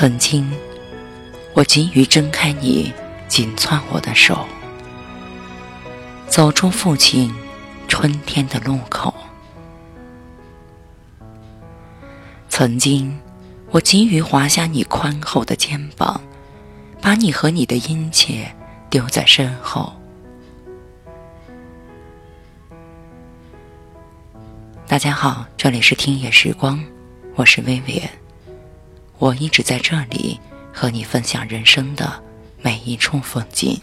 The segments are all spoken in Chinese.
曾经，我急于挣开你紧攥我的手，走出父亲春天的路口。曾经，我急于滑下你宽厚的肩膀，把你和你的殷切丢在身后。大家好，这里是听野时光，我是薇薇安。我一直在这里和你分享人生的每一处风景。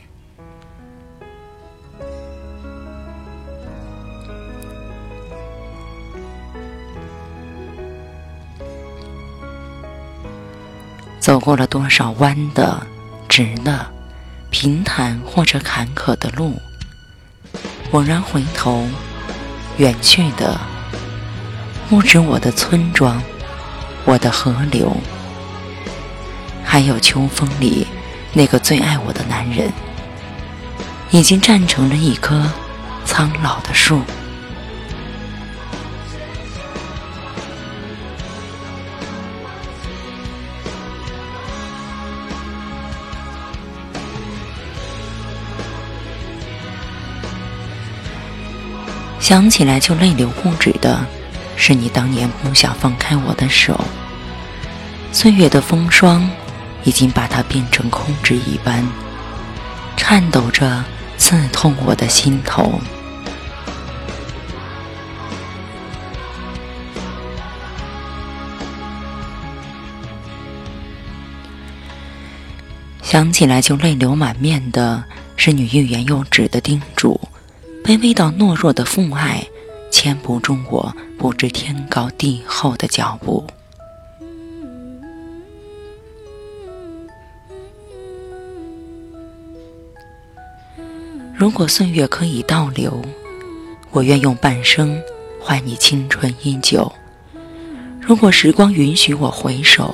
走过了多少弯的、直的、平坦或者坎坷的路，猛然回头，远去的不止我的村庄，我的河流。还有秋风里那个最爱我的男人，已经站成了一棵苍老的树。想起来就泪流不止的，是你当年不想放开我的手。岁月的风霜。已经把它变成空纸一般，颤抖着刺痛我的心头。想起来就泪流满面的是你欲言又止的叮嘱，卑微到懦弱的父爱，牵不住我不知天高地厚的脚步。如果岁月可以倒流，我愿用半生换你青春依旧。如果时光允许我回首，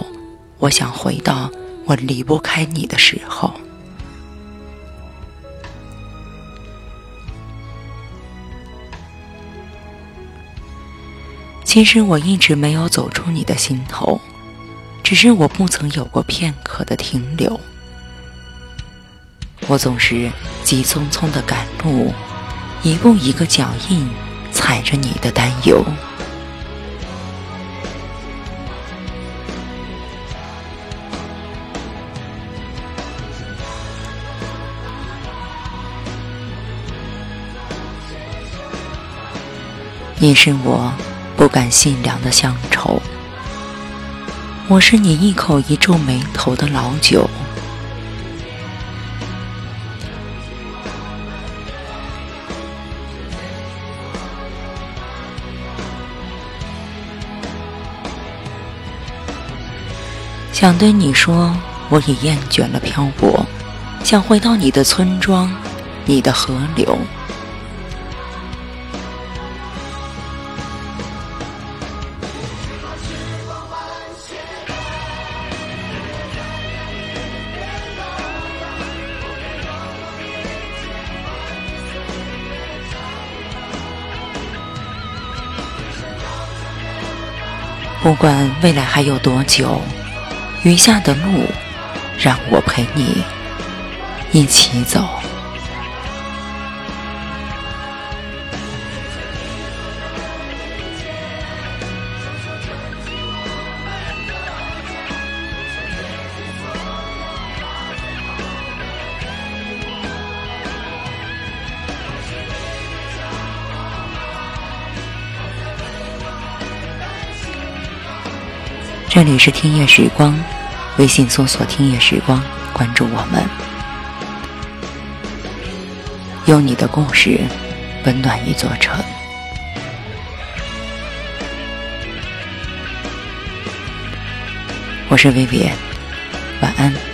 我想回到我离不开你的时候。其实我一直没有走出你的心头，只是我不曾有过片刻的停留。我总是急匆匆的赶路，一步一个脚印，踩着你的担忧。你是我不敢细量的乡愁，我是你一口一皱眉头的老酒。想对你说，我已厌倦了漂泊，想回到你的村庄，你的河流。不管未来还有多久。余下的路，让我陪你一起走。这里是听夜时光，微信搜索“听夜时光”，关注我们。用你的故事温暖一座城。我是薇薇，晚安。